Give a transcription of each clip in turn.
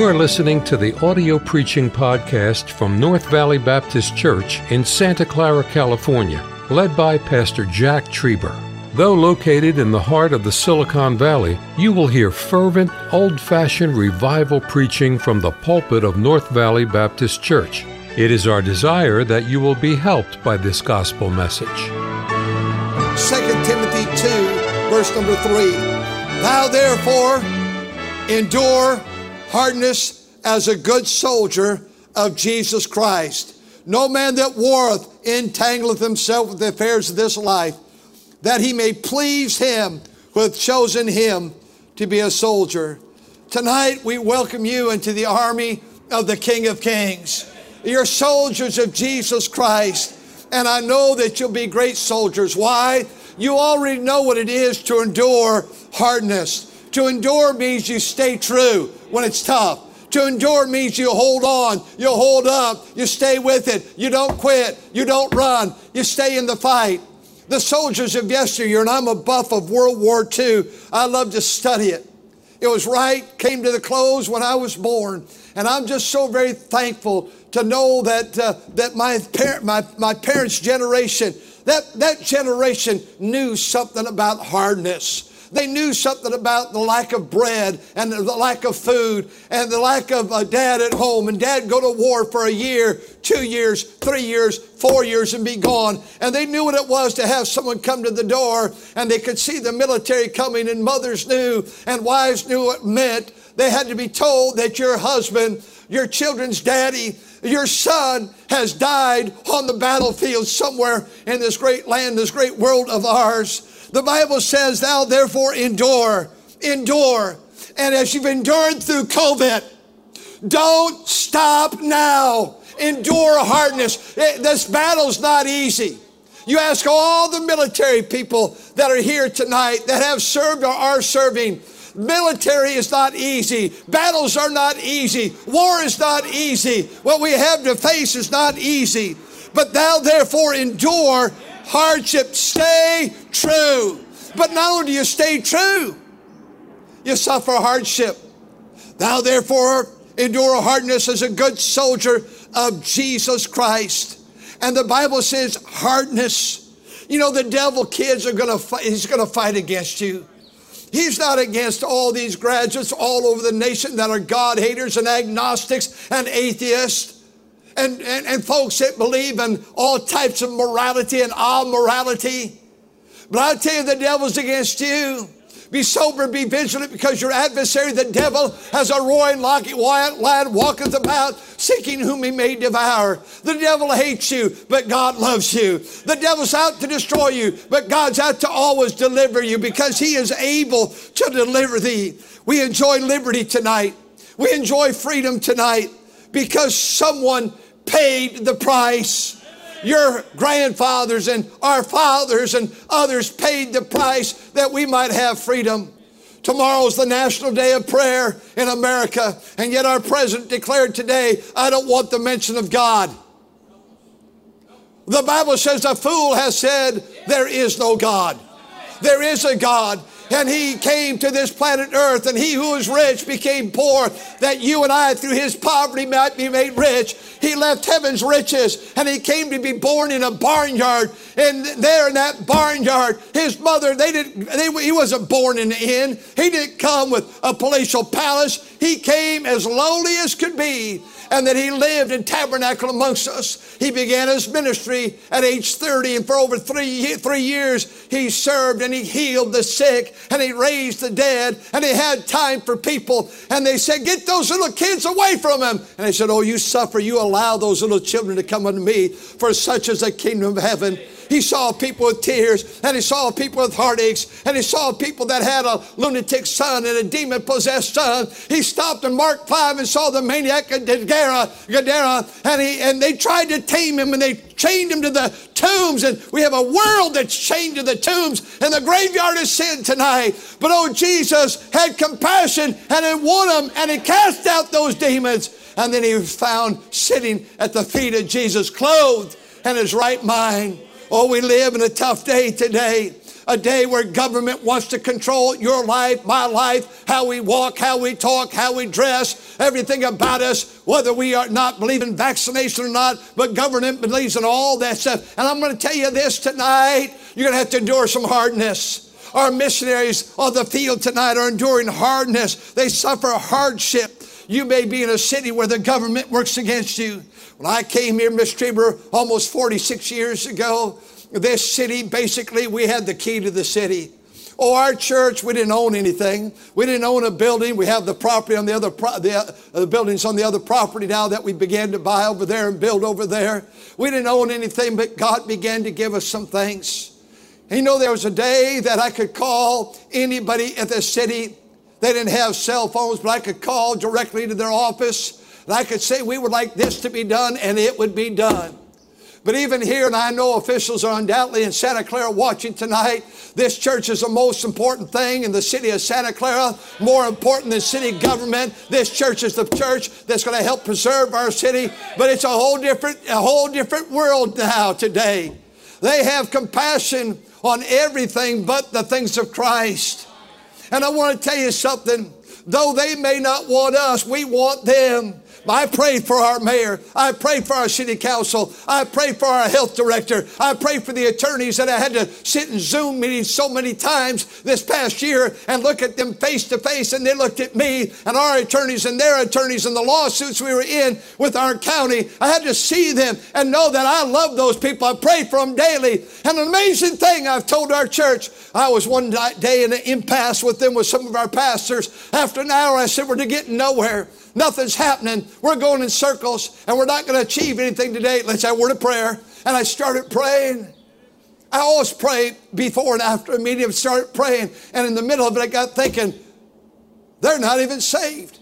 You are listening to the audio preaching podcast from North Valley Baptist Church in Santa Clara, California, led by Pastor Jack Trieber. Though located in the heart of the Silicon Valley, you will hear fervent, old fashioned revival preaching from the pulpit of North Valley Baptist Church. It is our desire that you will be helped by this gospel message. 2 Timothy 2, verse number 3. Thou therefore endure hardness as a good soldier of Jesus Christ. No man that warreth entangleth himself with the affairs of this life, that he may please him who hath chosen him to be a soldier. Tonight we welcome you into the army of the King of Kings. You're soldiers of Jesus Christ. And I know that you'll be great soldiers. Why? You already know what it is to endure hardness. To endure means you stay true when it's tough. To endure means you hold on, you hold up, you stay with it, you don't quit, you don't run, you stay in the fight. The soldiers of yesteryear, and I'm a buff of World War II, I love to study it. It was right, came to the close when I was born. And I'm just so very thankful to know that, uh, that my, par- my, my parents' generation, that, that generation knew something about hardness. They knew something about the lack of bread and the lack of food and the lack of a dad at home. And dad go to war for a year, two years, three years, four years and be gone. And they knew what it was to have someone come to the door and they could see the military coming and mothers knew and wives knew what it meant. They had to be told that your husband, your children's daddy, your son has died on the battlefield somewhere in this great land, this great world of ours. The Bible says, Thou therefore endure, endure. And as you've endured through COVID, don't stop now. Endure hardness. Eh, this battle's not easy. You ask all the military people that are here tonight that have served or are serving. Military is not easy. Battles are not easy. War is not easy. What we have to face is not easy. But thou therefore endure hardship. Stay true. But not only do you stay true, you suffer hardship. Thou therefore endure hardness as a good soldier of Jesus Christ. And the Bible says hardness. You know, the devil kids are gonna fight, he's gonna fight against you. He's not against all these graduates all over the nation that are God haters and agnostics and atheists and, and, and folks that believe in all types of morality and all morality. But I tell you, the devil's against you. Be sober, be vigilant, because your adversary, the devil, has a roaring lion, walketh about, seeking whom he may devour. The devil hates you, but God loves you. The devil's out to destroy you, but God's out to always deliver you, because he is able to deliver thee. We enjoy liberty tonight. We enjoy freedom tonight because someone paid the price. Your grandfathers and our fathers and others paid the price that we might have freedom. Tomorrow is the National Day of Prayer in America, and yet our president declared today, I don't want the mention of God. The Bible says a fool has said, There is no God. There is a God and he came to this planet earth and he who was rich became poor that you and I through his poverty might be made rich. He left heaven's riches and he came to be born in a barnyard and there in that barnyard his mother they didn't they, he wasn't born in an inn. He didn't come with a palatial palace. He came as lowly as could be and that he lived in tabernacle amongst us. He began his ministry at age 30, and for over three, three years he served and he healed the sick and he raised the dead and he had time for people. And they said, Get those little kids away from him. And he said, Oh, you suffer, you allow those little children to come unto me, for such is the kingdom of heaven. He saw people with tears, and he saw people with heartaches, and he saw people that had a lunatic son and a demon possessed son. He stopped in Mark 5 and saw the maniac Gadara, Gadara and, he, and they tried to tame him and they chained him to the tombs. And we have a world that's chained to the tombs, and the graveyard is sin tonight. But oh, Jesus had compassion and he won him, and he cast out those demons. And then he was found sitting at the feet of Jesus, clothed in his right mind. Oh, we live in a tough day today. a day where government wants to control your life, my life, how we walk, how we talk, how we dress, everything about us, whether we are not believing vaccination or not, but government believes in all that stuff. And I'm going to tell you this tonight, you're going to have to endure some hardness. Our missionaries on the field tonight are enduring hardness. They suffer hardship. You may be in a city where the government works against you. When I came here, Miss Trieber, almost 46 years ago, this city, basically, we had the key to the city. Oh, our church, we didn't own anything. We didn't own a building. We have the property on the other, pro- the, uh, the buildings on the other property now that we began to buy over there and build over there. We didn't own anything, but God began to give us some things. You know, there was a day that I could call anybody at the city. They didn't have cell phones, but I could call directly to their office. And I could say, we would like this to be done, and it would be done. But even here, and I know officials are undoubtedly in Santa Clara watching tonight, this church is the most important thing in the city of Santa Clara, more important than city government. This church is the church that's going to help preserve our city, but it's a whole different, a whole different world now today. They have compassion on everything but the things of Christ. And I want to tell you something. Though they may not want us, we want them. I prayed for our mayor. I prayed for our city council. I prayed for our health director. I prayed for the attorneys that I had to sit in Zoom meetings so many times this past year and look at them face to face. And they looked at me and our attorneys and their attorneys and the lawsuits we were in with our county. I had to see them and know that I love those people. I pray for them daily. And an amazing thing I've told our church, I was one day in an impasse with them with some of our pastors. After an hour, I said, We're getting nowhere. Nothing's happening. We're going in circles and we're not going to achieve anything today. Have a word of prayer. And I started praying. I always pray before and after a meeting. I started praying. And in the middle of it, I got thinking, they're not even saved.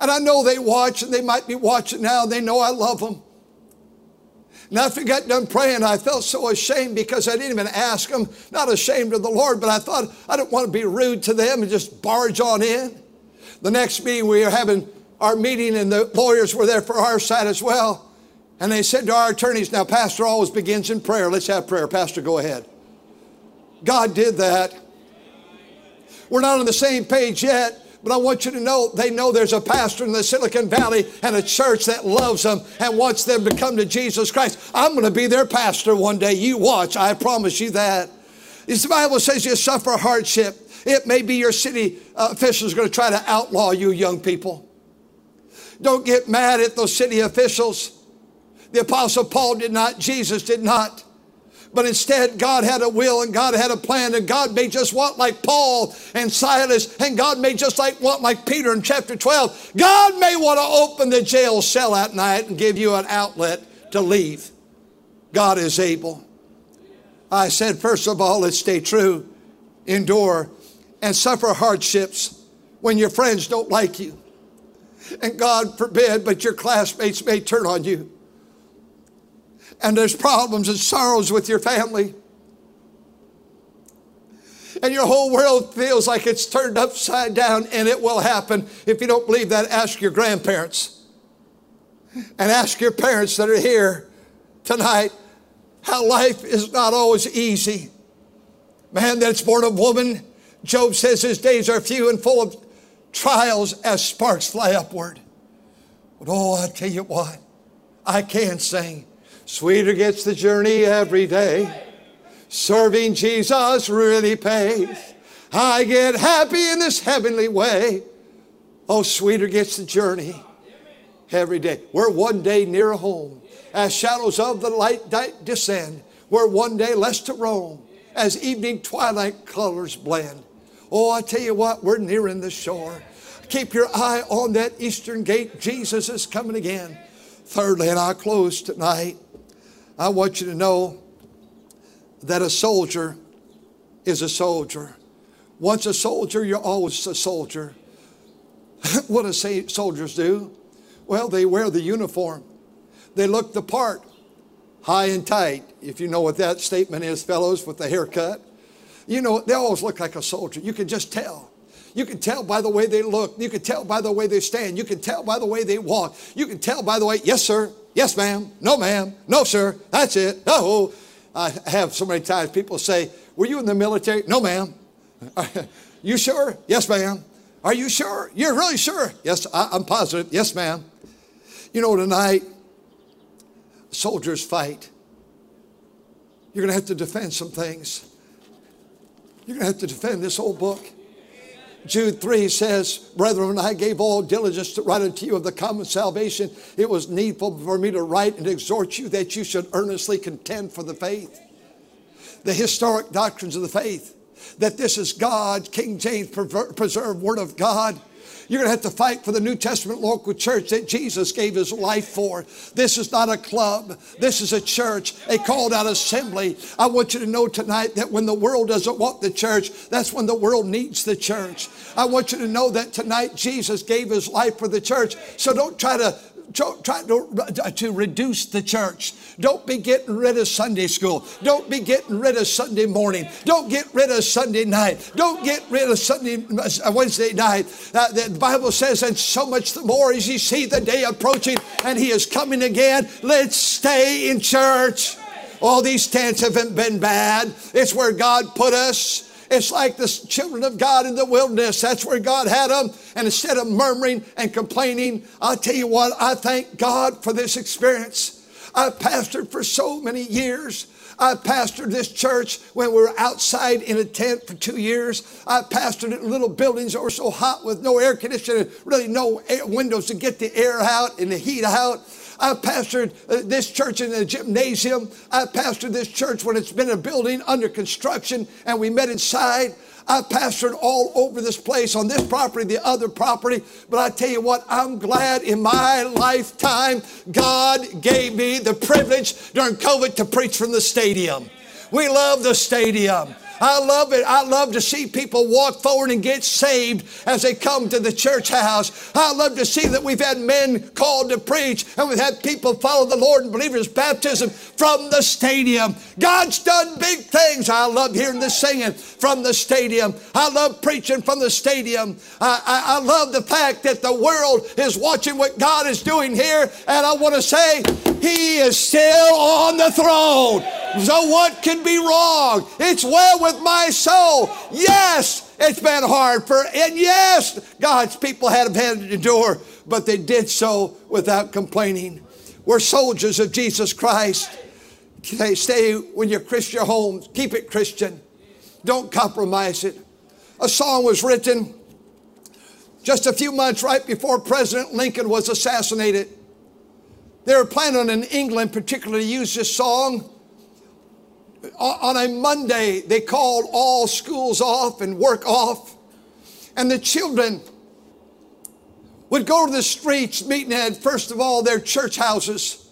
And I know they watch and they might be watching now. They know I love them. Now, after I got done praying, I felt so ashamed because I didn't even ask them. Not ashamed of the Lord, but I thought I didn't want to be rude to them and just barge on in. The next meeting, we were having our meeting, and the lawyers were there for our side as well. And they said to our attorneys, Now, Pastor always begins in prayer. Let's have prayer. Pastor, go ahead. God did that. We're not on the same page yet, but I want you to know they know there's a pastor in the Silicon Valley and a church that loves them and wants them to come to Jesus Christ. I'm going to be their pastor one day. You watch, I promise you that. The Bible says you suffer hardship. It may be your city uh, officials going to try to outlaw you, young people. Don't get mad at those city officials. The Apostle Paul did not, Jesus did not. But instead, God had a will and God had a plan, and God may just want like Paul and Silas, and God may just like want like Peter in chapter 12. God may want to open the jail cell at night and give you an outlet to leave. God is able. I said, first of all, let's stay true, endure, and suffer hardships when your friends don't like you. And God forbid, but your classmates may turn on you. And there's problems and sorrows with your family. And your whole world feels like it's turned upside down, and it will happen. If you don't believe that, ask your grandparents and ask your parents that are here tonight how life is not always easy. Man that's born of woman Job says his days are few and full of trials as sparks fly upward. But oh, I tell you what, I can sing. Sweeter gets the journey every day. Serving Jesus really pays. I get happy in this heavenly way. Oh, sweeter gets the journey every day. We're one day nearer home. As shadows of the light descend, we're one day less to roam. As evening twilight colors blend. Oh, I tell you what, we're nearing the shore. Keep your eye on that eastern gate. Jesus is coming again. Thirdly, and I'll close tonight, I want you to know that a soldier is a soldier. Once a soldier, you're always a soldier. what do soldiers do? Well, they wear the uniform, they look the part, high and tight. If you know what that statement is, fellows, with the haircut. You know, they always look like a soldier. You can just tell. You can tell by the way they look. You can tell by the way they stand. You can tell by the way they walk. You can tell by the way, yes, sir, yes, ma'am, no, ma'am, no, sir, that's it, no. I have so many times people say, Were you in the military? No, ma'am. you sure? Yes, ma'am. Are you sure? You're really sure? Yes, I, am positive. Yes, ma'am. You know, tonight, soldiers fight. You're going to have to defend some things. You're going to have to defend this old book. Jude 3 says, Brethren, I gave all diligence to write unto you of the common salvation. It was needful for me to write and exhort you that you should earnestly contend for the faith. The historic doctrines of the faith, that this is God, King James preserved word of God you're going to have to fight for the New Testament local church that Jesus gave his life for. This is not a club. This is a church, a called out assembly. I want you to know tonight that when the world doesn't want the church, that's when the world needs the church. I want you to know that tonight Jesus gave his life for the church. So don't try to try to, to reduce the church. Don't be getting rid of Sunday school. Don't be getting rid of Sunday morning. Don't get rid of Sunday night. Don't get rid of Sunday uh, Wednesday night. Uh, the Bible says, and so much the more as you see the day approaching and he is coming again, let's stay in church. All these tents haven't been bad. It's where God put us. It's like the children of God in the wilderness. That's where God had them. And instead of murmuring and complaining, I'll tell you what, I thank God for this experience. I've pastored for so many years. I pastored this church when we were outside in a tent for two years. I pastored in little buildings that were so hot with no air conditioning, really no windows to get the air out and the heat out. I pastored uh, this church in a gymnasium. I pastored this church when it's been a building under construction and we met inside. I pastored all over this place on this property, the other property. But I tell you what, I'm glad in my lifetime God gave me the privilege during COVID to preach from the stadium. We love the stadium. I love it. I love to see people walk forward and get saved as they come to the church house. I love to see that we've had men called to preach and we've had people follow the Lord in believers' baptism from the stadium. God's done big things. I love hearing the singing from the stadium. I love preaching from the stadium. I, I, I love the fact that the world is watching what God is doing here. And I want to say, He is still on the throne. So what can be wrong? It's well with my soul. Yes, it's been hard for, and yes, God's people had had to endure, but they did so without complaining. We're soldiers of Jesus Christ. Stay, stay when you're Christian home. Keep it Christian. Don't compromise it. A song was written just a few months right before President Lincoln was assassinated. They were planning in England particularly to use this song on a Monday, they called all schools off and work off. And the children would go to the streets, meeting at, first of all, their church houses.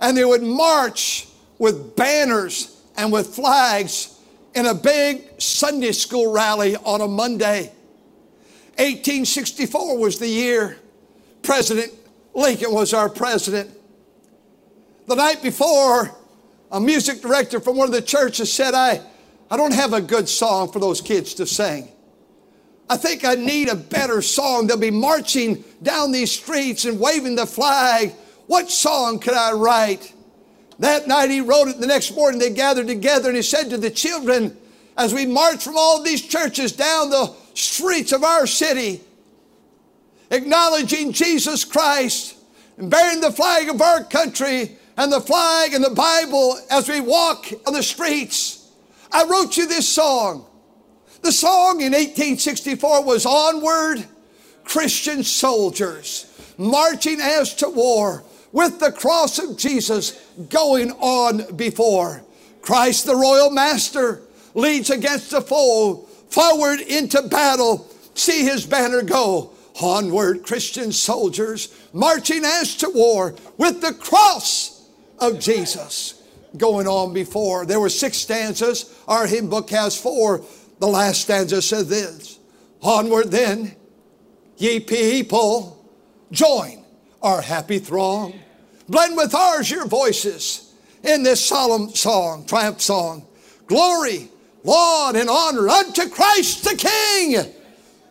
And they would march with banners and with flags in a big Sunday school rally on a Monday. 1864 was the year President Lincoln was our president. The night before, a music director from one of the churches said, I, I don't have a good song for those kids to sing. I think I need a better song. They'll be marching down these streets and waving the flag. What song could I write? That night he wrote it. The next morning they gathered together and he said to the children, as we march from all these churches down the streets of our city, acknowledging Jesus Christ and bearing the flag of our country, and the flag and the Bible as we walk on the streets. I wrote you this song. The song in 1864 was Onward, Christian Soldiers, marching as to war with the cross of Jesus going on before. Christ, the royal master, leads against the foe, forward into battle. See his banner go. Onward, Christian soldiers, marching as to war with the cross of Jesus going on before. There were six stanzas. Our hymn book has four. The last stanza says this Onward then, ye people, join our happy throng. Blend with ours your voices in this solemn song, triumph song. Glory, laud, and honor unto Christ the King.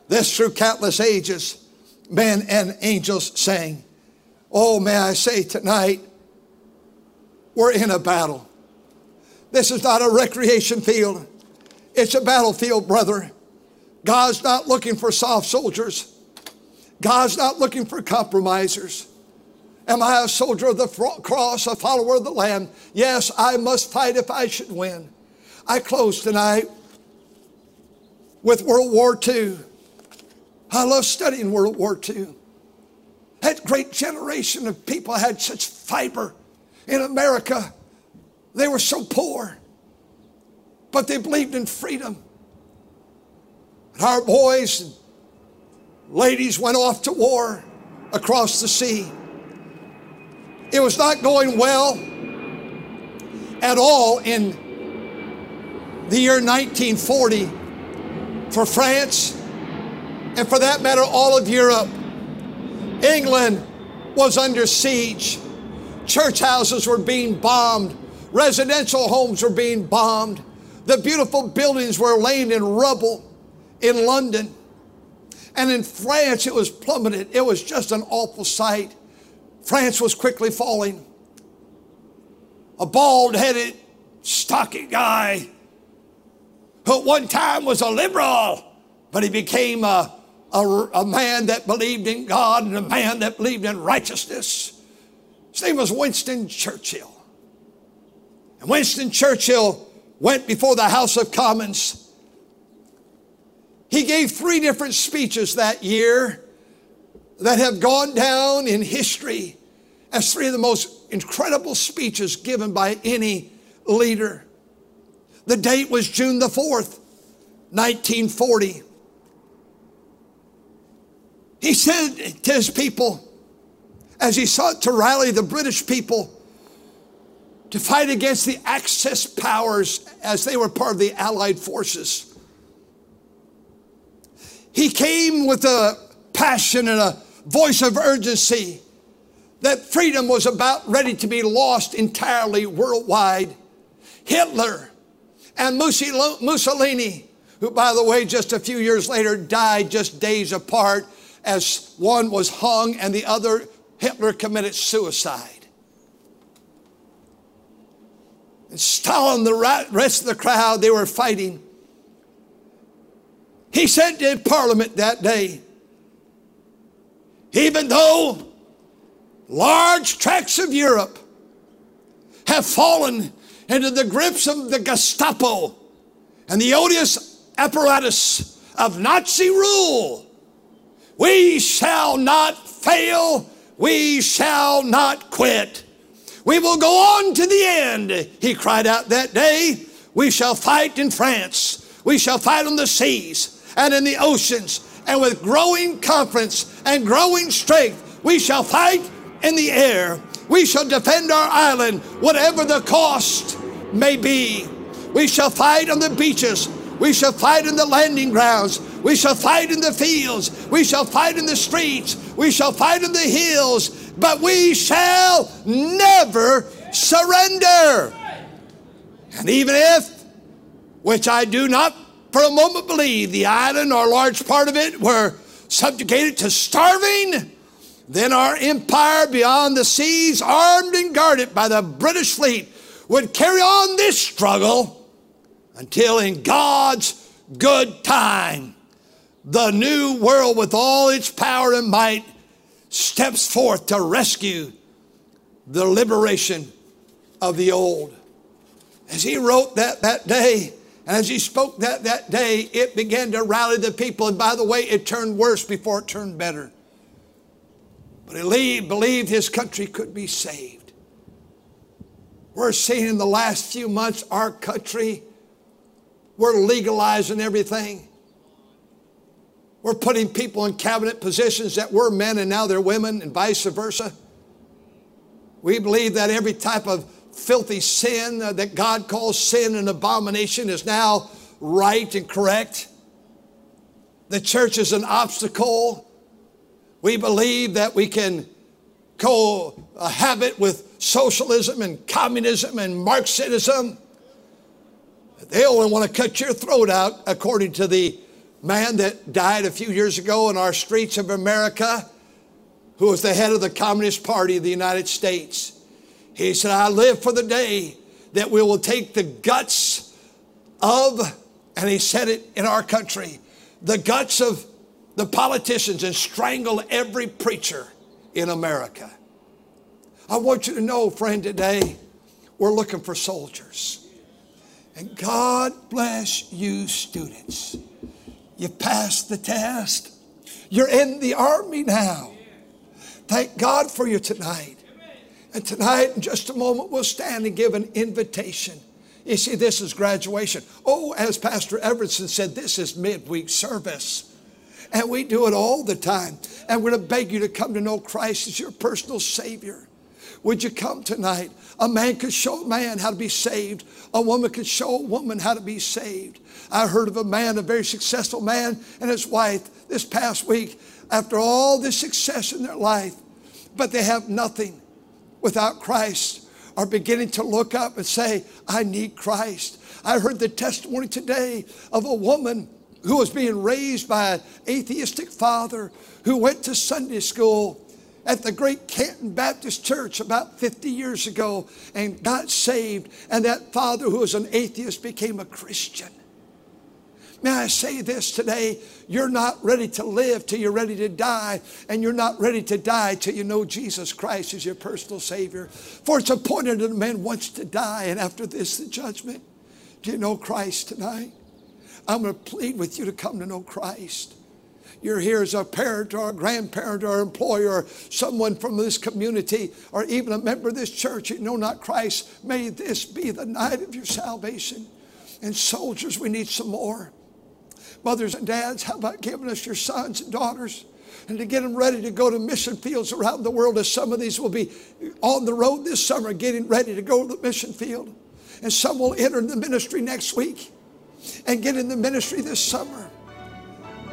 This through countless ages, men and angels sang. Oh, may I say tonight, we're in a battle. This is not a recreation field. It's a battlefield, brother. God's not looking for soft soldiers. God's not looking for compromisers. Am I a soldier of the cross, a follower of the Lamb? Yes, I must fight if I should win. I close tonight with World War II. I love studying World War II. That great generation of people had such fiber in America. They were so poor, but they believed in freedom. And our boys and ladies went off to war across the sea. It was not going well at all in the year 1940 for France and for that matter, all of Europe. England was under siege. Church houses were being bombed. Residential homes were being bombed. The beautiful buildings were laying in rubble in London. And in France, it was plummeted. It was just an awful sight. France was quickly falling. A bald headed, stocky guy who at one time was a liberal, but he became a, a, a, man that believed in God and a man that believed in righteousness. His name was Winston Churchill. And Winston Churchill went before the House of Commons he gave three different speeches that year that have gone down in history as three of the most incredible speeches given by any leader. The date was June the 4th, 1940. He said to his people, as he sought to rally the British people to fight against the Axis powers as they were part of the Allied forces. He came with a passion and a voice of urgency that freedom was about ready to be lost entirely worldwide. Hitler and Mussolini, who, by the way, just a few years later died just days apart as one was hung and the other, Hitler, committed suicide. And Stalin, the rest of the crowd, they were fighting. He said to Parliament that day, even though large tracts of Europe have fallen into the grips of the Gestapo and the odious apparatus of Nazi rule, we shall not fail, we shall not quit. We will go on to the end, he cried out that day. We shall fight in France. We shall fight on the seas and in the oceans, and with growing confidence and growing strength, we shall fight in the air. We shall defend our island, whatever the cost may be. We shall fight on the beaches. We shall fight in the landing grounds. We shall fight in the fields. We shall fight in the streets. We shall fight in the hills. But we shall never surrender. And even if, which I do not for a moment believe the island or a large part of it were subjugated to starving, then our empire beyond the seas, armed and guarded by the British fleet, would carry on this struggle until in God's good time, the new world with all its power and might steps forth to rescue the liberation of the old. As he wrote that that day, and as he spoke that that day, it began to rally the people. And by the way, it turned worse before it turned better. But he believed his country could be saved. We're seeing in the last few months our country, we're legalizing everything. We're putting people in cabinet positions that were men and now they're women, and vice versa. We believe that every type of filthy sin uh, that God calls sin and abomination is now right and correct. The church is an obstacle. We believe that we can cohabit with socialism and communism and Marxism. They only want to cut your throat out, according to the man that died a few years ago in our streets of America, who was the head of the Communist Party of the United States. He said, I live for the day that we will take the guts of, and he said it in our country, the guts of the politicians and strangle every preacher in America. I want you to know, friend, today we're looking for soldiers. And God bless you, students. You passed the test. You're in the army now. Thank God for you tonight. And tonight, in just a moment, we'll stand and give an invitation. You see, this is graduation. Oh, as Pastor Everson said, this is midweek service. And we do it all the time. And we're going to beg you to come to know Christ as your personal Savior. Would you come tonight? A man could show a man how to be saved. A woman could show a woman how to be saved. I heard of a man, a very successful man, and his wife this past week, after all this success in their life, but they have nothing without Christ, are beginning to look up and say, I need Christ. I heard the testimony today of a woman who was being raised by an atheistic father who went to Sunday school at the great Canton Baptist Church about 50 years ago and got saved. And that father, who was an atheist, became a Christian. May I say this today? You're not ready to live till you're ready to die, and you're not ready to die till you know Jesus Christ is your personal Savior. For it's appointed that a man wants to die, and after this, the judgment. Do you know Christ tonight? I'm going to plead with you to come to know Christ. You're here as a parent or a grandparent or an employer or someone from this community or even a member of this church. You know not Christ. May this be the night of your salvation. And soldiers, we need some more. Mothers and dads, how about giving us your sons and daughters? and to get them ready to go to mission fields around the world as some of these will be on the road this summer getting ready to go to the mission field and some will enter the ministry next week and get in the ministry this summer